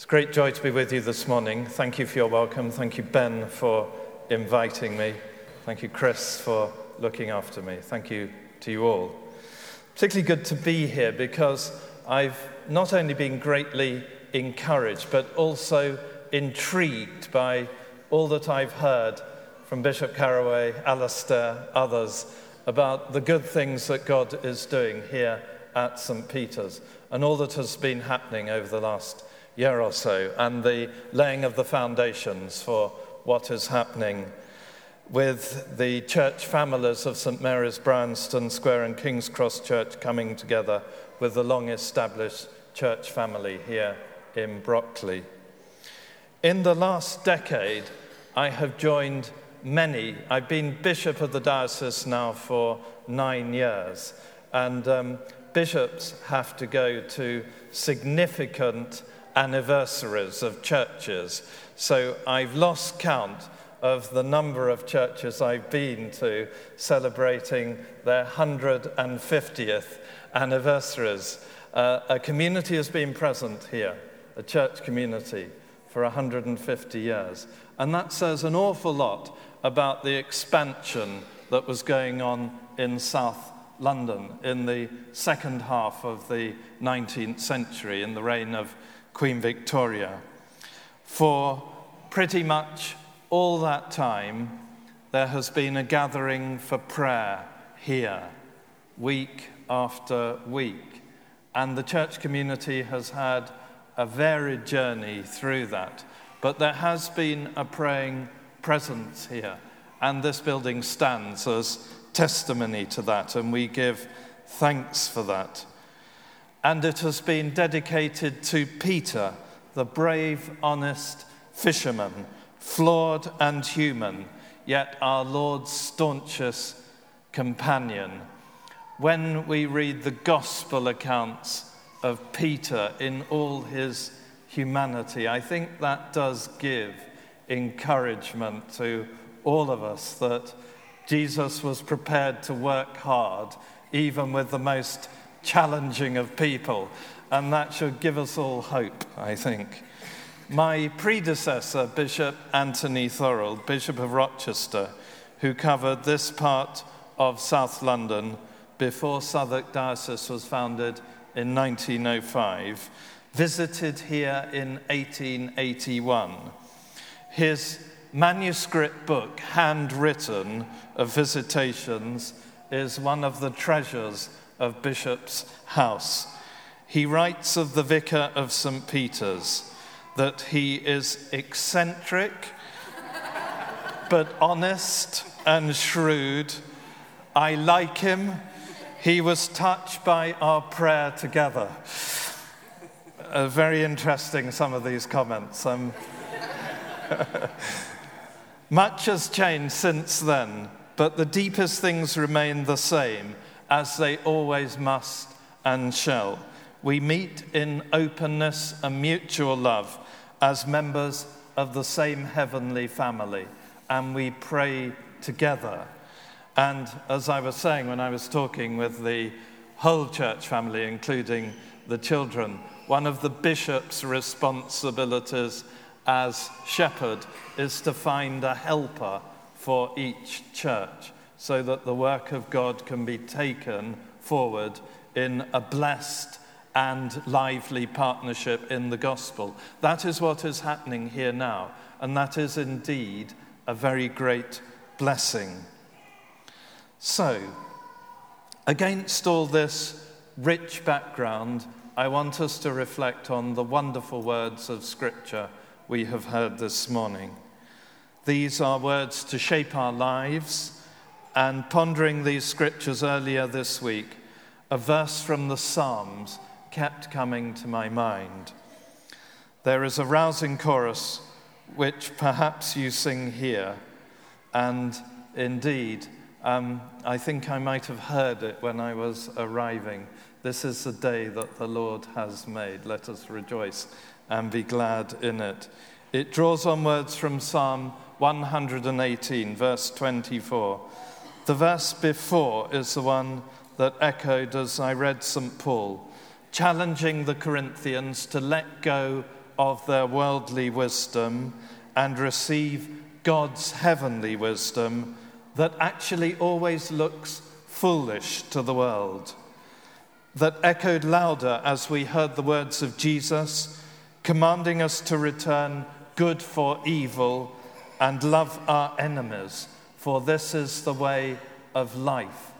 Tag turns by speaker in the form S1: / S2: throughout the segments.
S1: It's a great joy to be with you this morning. Thank you for your welcome. Thank you, Ben, for inviting me. Thank you, Chris, for looking after me. Thank you to you all. Particularly good to be here because I've not only been greatly encouraged, but also intrigued by all that I've heard from Bishop Karowei, Alistair, others about the good things that God is doing here at St. Peter's and all that has been happening over the last year or so, and the laying of the foundations for what is happening with the church families of St Mary's Bryanston Square and King's Cross Church coming together with the long established church family here in Brockley. In the last decade, I have joined many. I've been bishop of the diocese now for nine years, and um, bishops have to go to significant anniversaries of churches. So I've lost count of the number of churches I've been to celebrating their 150th anniversaries. Uh, a community has been present here, a church community, for 150 years. And that says an awful lot about the expansion that was going on in South London in the second half of the 19th century, in the reign of Queen Victoria. For pretty much all that time, there has been a gathering for prayer here, week after week. And the church community has had a varied journey through that. But there has been a praying presence here. And this building stands as testimony to that. And we give thanks for that and it has been dedicated to Peter, the brave, honest fisherman, flawed and human, yet our Lord's staunchest companion. When we read the gospel accounts of Peter in all his humanity, I think that does give encouragement to all of us that Jesus was prepared to work hard, even with the most challenging of people, and that should give us all hope, I think. My predecessor, Bishop Anthony Thorold, Bishop of Rochester, who covered this part of South London before Southwark Diocese was founded in 1905, visited here in 1881. His manuscript book, handwritten, of visitations is one of the treasures of Bishop's house. He writes of the vicar of St. Peter's that he is eccentric, but honest and shrewd. I like him. He was touched by our prayer together. Uh, very interesting, some of these comments. Um, much has changed since then, but the deepest things remain the same as they always must and shall. We meet in openness and mutual love as members of the same heavenly family, and we pray together. And as I was saying when I was talking with the whole church family, including the children, one of the bishop's responsibilities as shepherd is to find a helper for each church so that the work of God can be taken forward in a blessed and lively partnership in the gospel. That is what is happening here now, and that is indeed a very great blessing. So, against all this rich background, I want us to reflect on the wonderful words of Scripture we have heard this morning. These are words to shape our lives and pondering these scriptures earlier this week, a verse from the Psalms kept coming to my mind. There is a rousing chorus which perhaps you sing here, and indeed, um, I think I might have heard it when I was arriving. This is the day that the Lord has made. Let us rejoice and be glad in it. It draws on words from Psalm 118, verse 24. The verse before is the one that echoed as I read St. Paul, challenging the Corinthians to let go of their worldly wisdom and receive God's heavenly wisdom that actually always looks foolish to the world, that echoed louder as we heard the words of Jesus commanding us to return good for evil and love our enemies, for this is the way of life.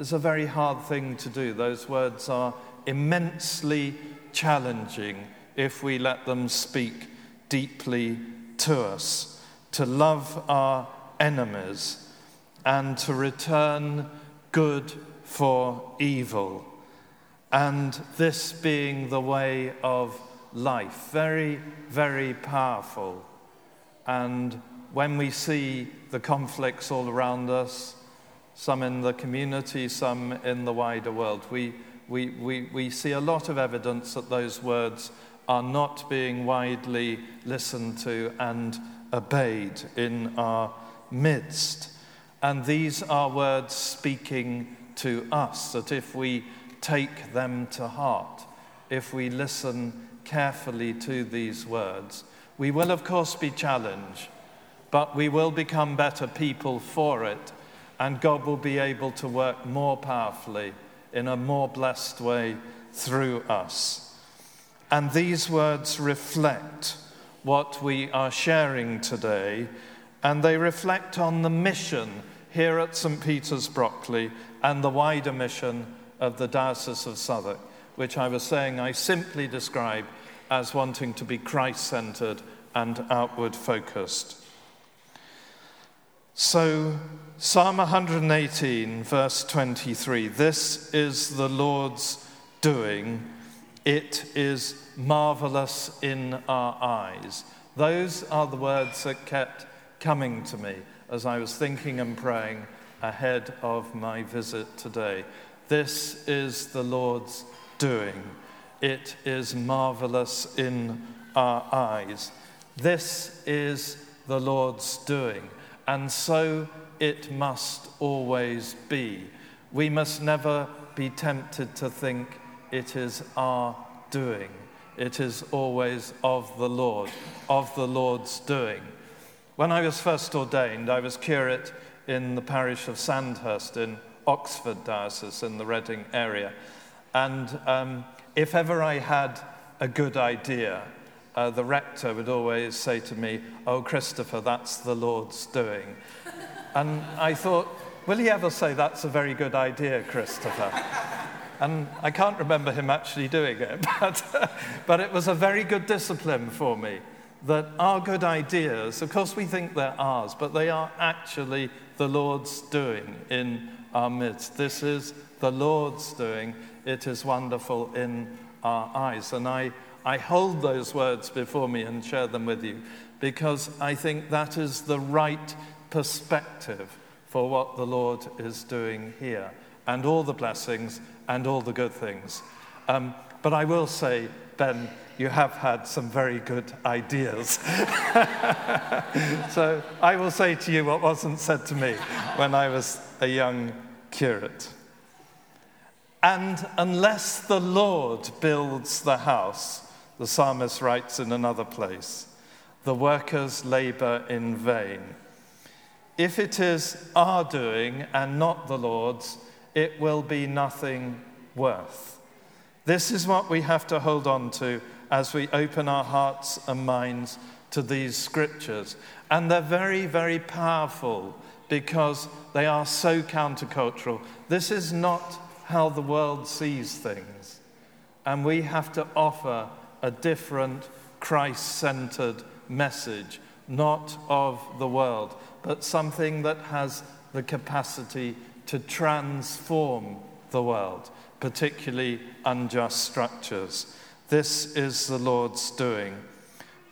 S1: It's a very hard thing to do. Those words are immensely challenging if we let them speak deeply to us. To love our enemies and to return good for evil. And this being the way of life. Very, very powerful. And when we see the conflicts all around us, some in the community, some in the wider world, we, we, we, we see a lot of evidence that those words are not being widely listened to and obeyed in our midst. And these are words speaking to us that if we take them to heart, if we listen carefully to these words. We will, of course, be challenged, but we will become better people for it, and God will be able to work more powerfully in a more blessed way through us. And these words reflect what we are sharing today, and they reflect on the mission here at St. Peter's Brockley and the wider mission of the Diocese of Southwark, which I was saying I simply describe as wanting to be Christ centered and outward focused. So, Psalm 118, verse 23 this is the Lord's doing, it is marvelous in our eyes. Those are the words that kept coming to me as I was thinking and praying ahead of my visit today. This is the Lord's doing. It is marvelous in our eyes. This is the Lord's doing, and so it must always be. We must never be tempted to think it is our doing. It is always of the Lord, of the Lord's doing. When I was first ordained, I was curate in the parish of Sandhurst in Oxford Diocese in the Reading area. And um, if ever I had a good idea, uh, the rector would always say to me, Oh, Christopher, that's the Lord's doing. and I thought, Will he ever say that's a very good idea, Christopher? And I can't remember him actually doing it, but, but it was a very good discipline for me that our good ideas, of course, we think they're ours, but they are actually the Lord's doing in our midst. This is the Lord's doing it is wonderful in our eyes. And I, I hold those words before me and share them with you because I think that is the right perspective for what the Lord is doing here and all the blessings and all the good things. Um, but I will say, Ben, you have had some very good ideas. so I will say to you what wasn't said to me when I was a young curate. And unless the Lord builds the house, the psalmist writes in another place, the workers labor in vain. If it is our doing and not the Lord's, it will be nothing worth. This is what we have to hold on to as we open our hearts and minds to these scriptures. And they're very, very powerful because they are so countercultural. This is not how the world sees things. And we have to offer a different Christ centered message, not of the world, but something that has the capacity to transform the world, particularly unjust structures. This is the Lord's doing.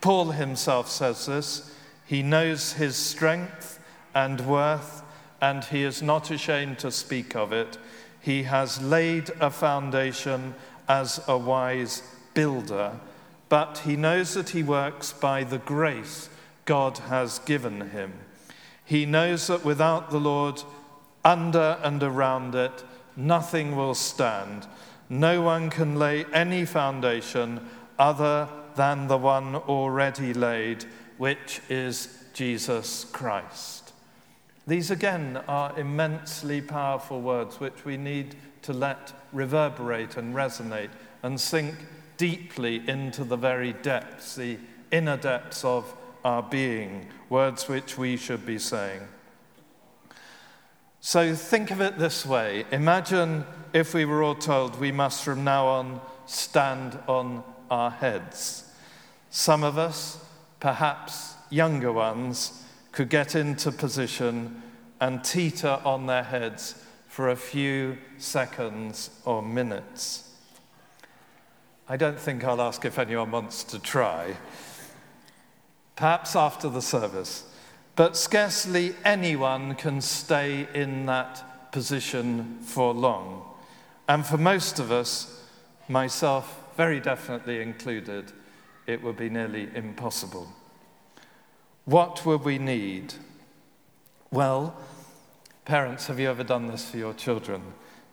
S1: Paul himself says this. He knows his strength and worth, and he is not ashamed to speak of it. He has laid a foundation as a wise builder, but he knows that he works by the grace God has given him. He knows that without the Lord, under and around it, nothing will stand. No one can lay any foundation other than the one already laid, which is Jesus Christ. These again are immensely powerful words which we need to let reverberate and resonate and sink deeply into the very depths, the inner depths of our being, words which we should be saying. So think of it this way Imagine if we were all told we must from now on stand on our heads. Some of us, perhaps younger ones, could get into position and teeter on their heads for a few seconds or minutes. I don't think I'll ask if anyone wants to try. Perhaps after the service. But scarcely anyone can stay in that position for long. And for most of us, myself very definitely included, it would be nearly impossible. What would we need? Well, parents, have you ever done this for your children?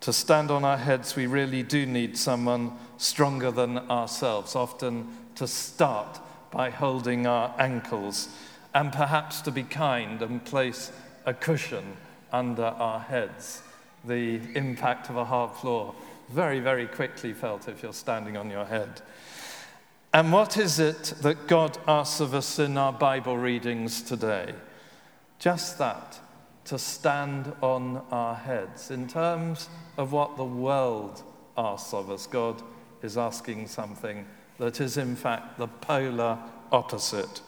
S1: To stand on our heads, we really do need someone stronger than ourselves, often to start by holding our ankles, and perhaps to be kind and place a cushion under our heads. The impact of a hard floor very, very quickly felt if you're standing on your head. And what is it that God asks of us in our Bible readings today? Just that, to stand on our heads. In terms of what the world asks of us, God is asking something that is, in fact, the polar opposite,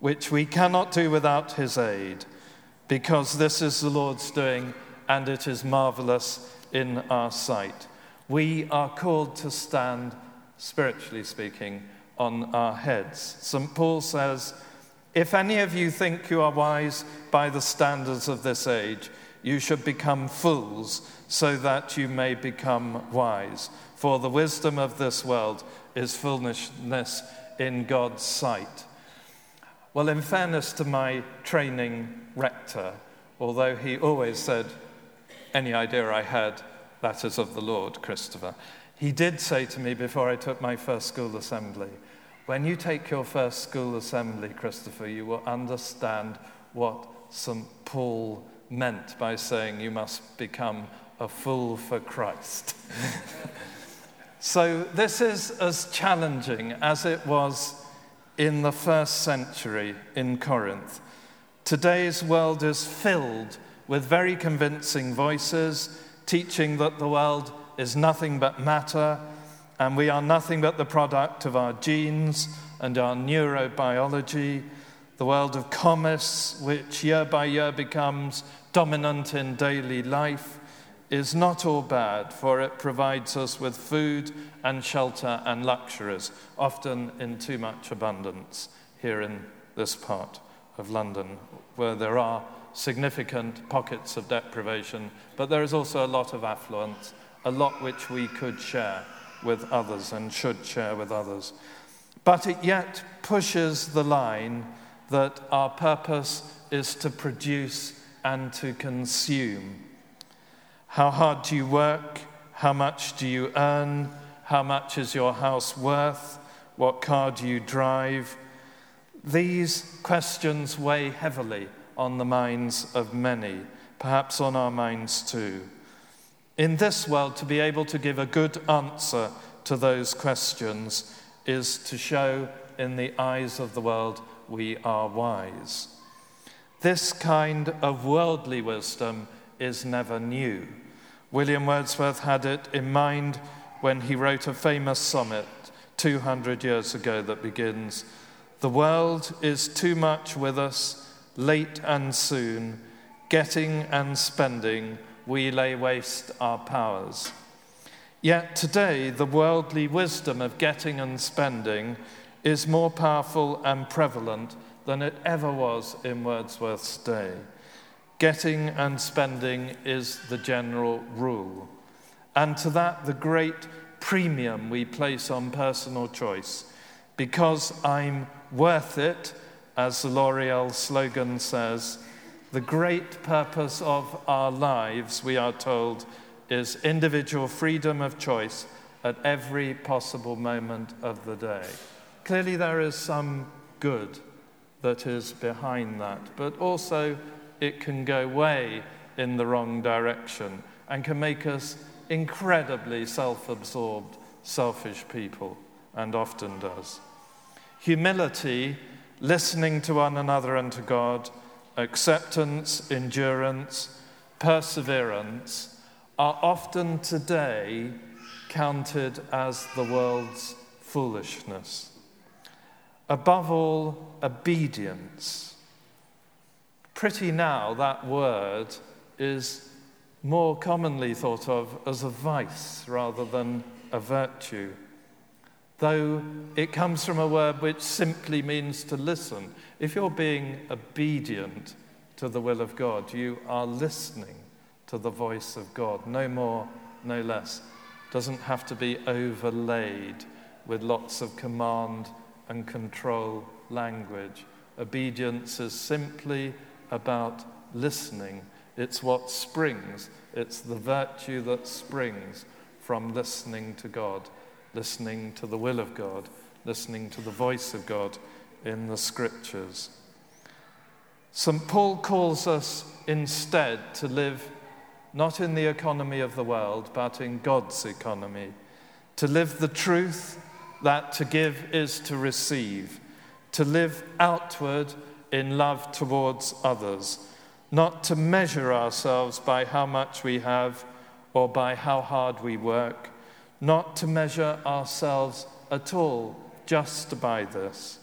S1: which we cannot do without His aid, because this is the Lord's doing and it is marvelous in our sight. We are called to stand, spiritually speaking, on our heads. St. Paul says, If any of you think you are wise by the standards of this age, you should become fools so that you may become wise. For the wisdom of this world is foolishness in God's sight. Well, in fairness to my training rector, although he always said, any idea I had that is of the Lord, Christopher. He did say to me before I took my first school assembly, when you take your first school assembly, Christopher, you will understand what St. Paul meant by saying you must become a fool for Christ. so, this is as challenging as it was in the first century in Corinth. Today's world is filled with very convincing voices teaching that the world is nothing but matter and we are nothing but the product of our genes and our neurobiology, the world of commerce, which year by year becomes dominant in daily life, is not all bad, for it provides us with food and shelter and luxuries, often in too much abundance here in this part of London, where there are significant pockets of deprivation, but there is also a lot of affluence, a lot which we could share with others and should share with others. But it yet pushes the line that our purpose is to produce and to consume. How hard do you work? How much do you earn? How much is your house worth? What car do you drive? These questions weigh heavily on the minds of many, perhaps on our minds too. In this world, to be able to give a good answer to those questions is to show in the eyes of the world we are wise. This kind of worldly wisdom is never new. William Wordsworth had it in mind when he wrote a famous sonnet 200 years ago that begins The world is too much with us late and soon, getting and spending, we lay waste our powers. Yet today, the worldly wisdom of getting and spending is more powerful and prevalent than it ever was in Wordsworth's day. Getting and spending is the general rule. And to that, the great premium we place on personal choice. Because I'm worth it, as the L'Oreal slogan says, the great purpose of our lives, we are told, is individual freedom of choice at every possible moment of the day. Clearly, there is some good that is behind that, but also it can go way in the wrong direction and can make us incredibly self absorbed, selfish people, and often does. Humility, listening to one another and to God, acceptance, endurance, perseverance are often today counted as the world's foolishness. Above all, obedience. Pretty now, that word is more commonly thought of as a vice rather than a virtue. Though it comes from a word which simply means to listen. If you're being obedient to the will of God, you are listening to the voice of God, no more, no less. Doesn't have to be overlaid with lots of command and control language. Obedience is simply about listening. It's what springs, it's the virtue that springs from listening to God, listening to the will of God, listening to the voice of God in the scriptures. St. Paul calls us instead to live not in the economy of the world, but in God's economy, to live the truth that to give is to receive, to live outward in love towards others, not to measure ourselves by how much we have or by how hard we work, not to measure ourselves at all just by this.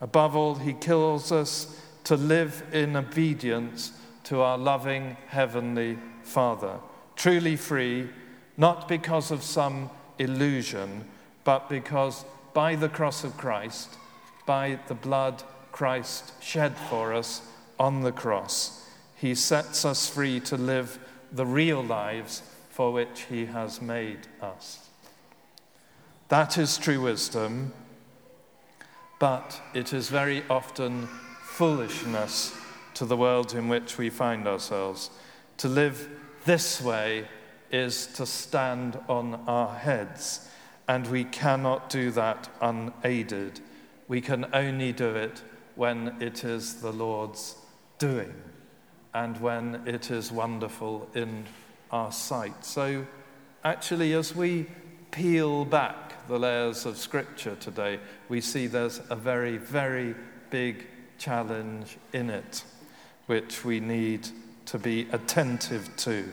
S1: Above all, he kills us to live in obedience to our loving Heavenly Father, truly free, not because of some illusion but because by the cross of Christ, by the blood Christ shed for us on the cross, he sets us free to live the real lives for which he has made us. That is true wisdom, but it is very often foolishness to the world in which we find ourselves. To live this way is to stand on our heads and we cannot do that unaided. We can only do it when it is the Lord's doing and when it is wonderful in our sight. So, actually, as we peel back the layers of Scripture today, we see there's a very, very big challenge in it, which we need to be attentive to.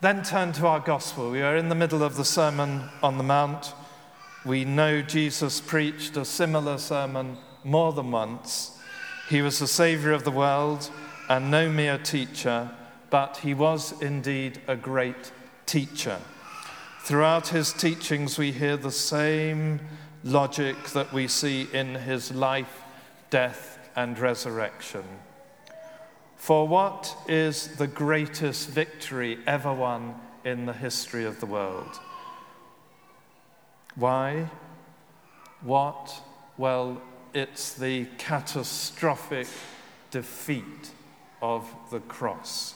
S1: Then turn to our gospel. We are in the middle of the Sermon on the Mount. We know Jesus preached a similar sermon more than once. He was the Savior of the world and no mere teacher, but he was indeed a great teacher. Throughout his teachings, we hear the same logic that we see in his life, death, and resurrection. For what is the greatest victory ever won in the history of the world? Why? What? Well, it's the catastrophic defeat of the cross.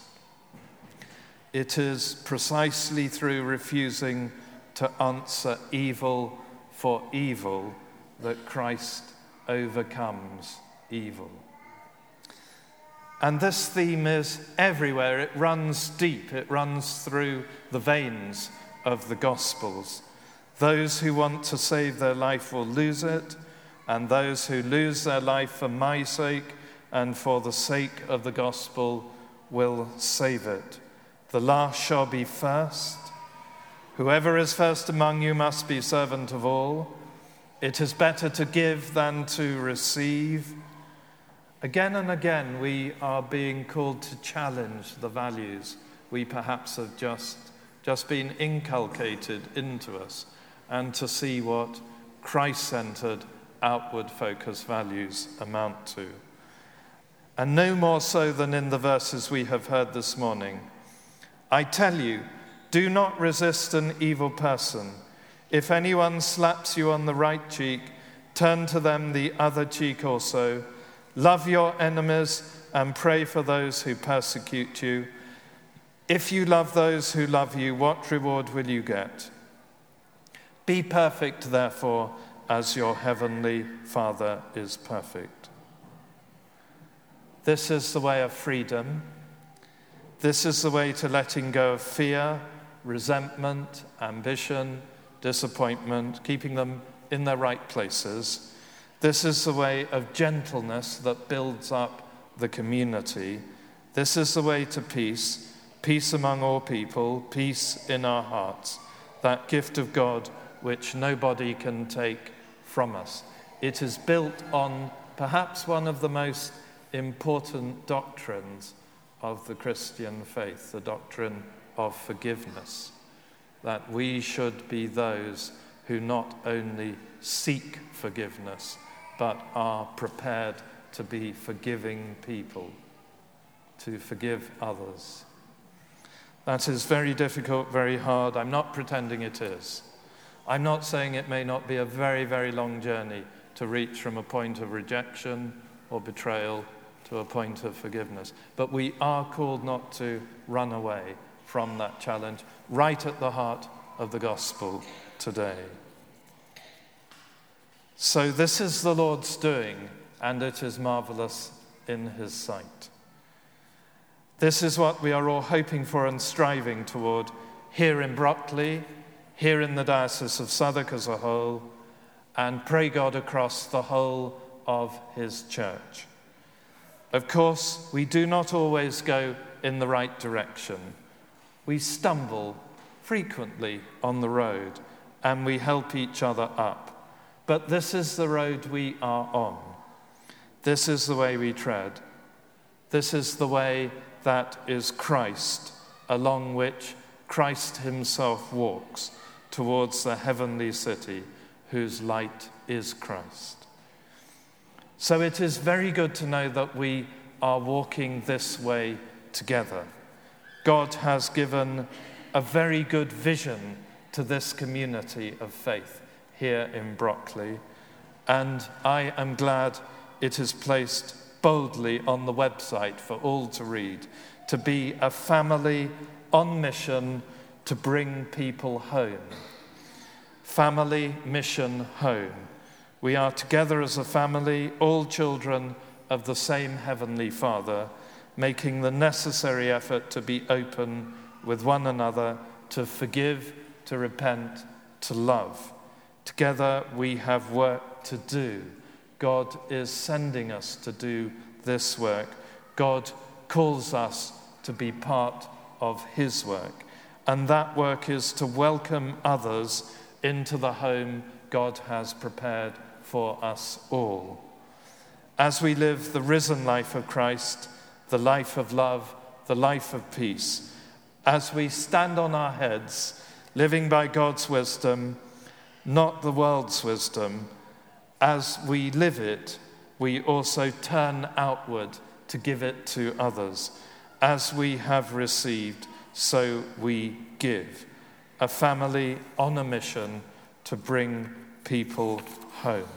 S1: It is precisely through refusing to answer evil for evil that Christ overcomes evil. And this theme is everywhere. It runs deep, it runs through the veins of the Gospels. Those who want to save their life will lose it, and those who lose their life for my sake and for the sake of the gospel will save it. The last shall be first. Whoever is first among you must be servant of all. It is better to give than to receive. Again and again, we are being called to challenge the values we perhaps have just, just been inculcated into us and to see what Christ centered, outward focused values amount to. And no more so than in the verses we have heard this morning. I tell you, do not resist an evil person. If anyone slaps you on the right cheek, turn to them the other cheek also. Love your enemies and pray for those who persecute you. If you love those who love you, what reward will you get? Be perfect, therefore, as your heavenly Father is perfect. This is the way of freedom. This is the way to letting go of fear, resentment, ambition, disappointment, keeping them in their right places. This is the way of gentleness that builds up the community. This is the way to peace, peace among all people, peace in our hearts, that gift of God which nobody can take from us. It is built on perhaps one of the most important doctrines of the Christian faith, the doctrine of forgiveness, that we should be those who not only seek forgiveness, but are prepared to be forgiving people, to forgive others. That is very difficult, very hard. I'm not pretending it is. I'm not saying it may not be a very, very long journey to reach from a point of rejection or betrayal to a point of forgiveness. But we are called not to run away from that challenge, right at the heart of the gospel today. So, this is the Lord's doing, and it is marvelous in his sight. This is what we are all hoping for and striving toward here in Brockley, here in the Diocese of Southwark as a whole, and pray God across the whole of his church. Of course, we do not always go in the right direction. We stumble frequently on the road and we help each other up. But this is the road we are on. This is the way we tread. This is the way that is Christ, along which Christ himself walks towards the heavenly city whose light is Christ. So it is very good to know that we are walking this way together. God has given a very good vision to this community of faith here in Brockley, and I am glad it is placed boldly on the website for all to read to be a family on mission to bring people home. Family mission home. We are together as a family, all children of the same Heavenly Father, making the necessary effort to be open with one another, to forgive, to repent, to love. Together we have work to do. God is sending us to do this work. God calls us to be part of His work. And that work is to welcome others into the home God has prepared for us all. As we live the risen life of Christ, the life of love, the life of peace, as we stand on our heads, living by God's wisdom, not the world's wisdom, as we live it, we also turn outward to give it to others. As we have received, so we give. A family on a mission to bring people home.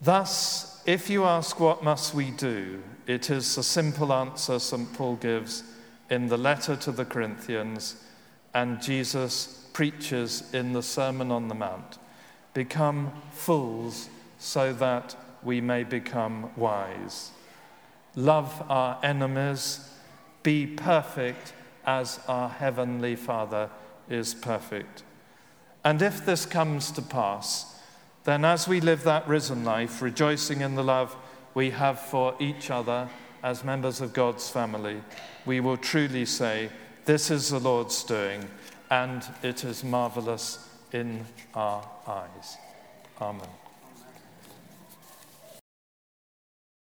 S1: Thus, if you ask what must we do, it is a simple answer St. Paul gives in the letter to the Corinthians, and Jesus preaches in the Sermon on the Mount Become fools so that we may become wise. Love our enemies, be perfect as our Heavenly Father is perfect. And if this comes to pass, then as we live that risen life, rejoicing in the love we have for each other as members of God's family, we will truly say, This is the Lord's doing, and it is marvelous in our eyes. Amen.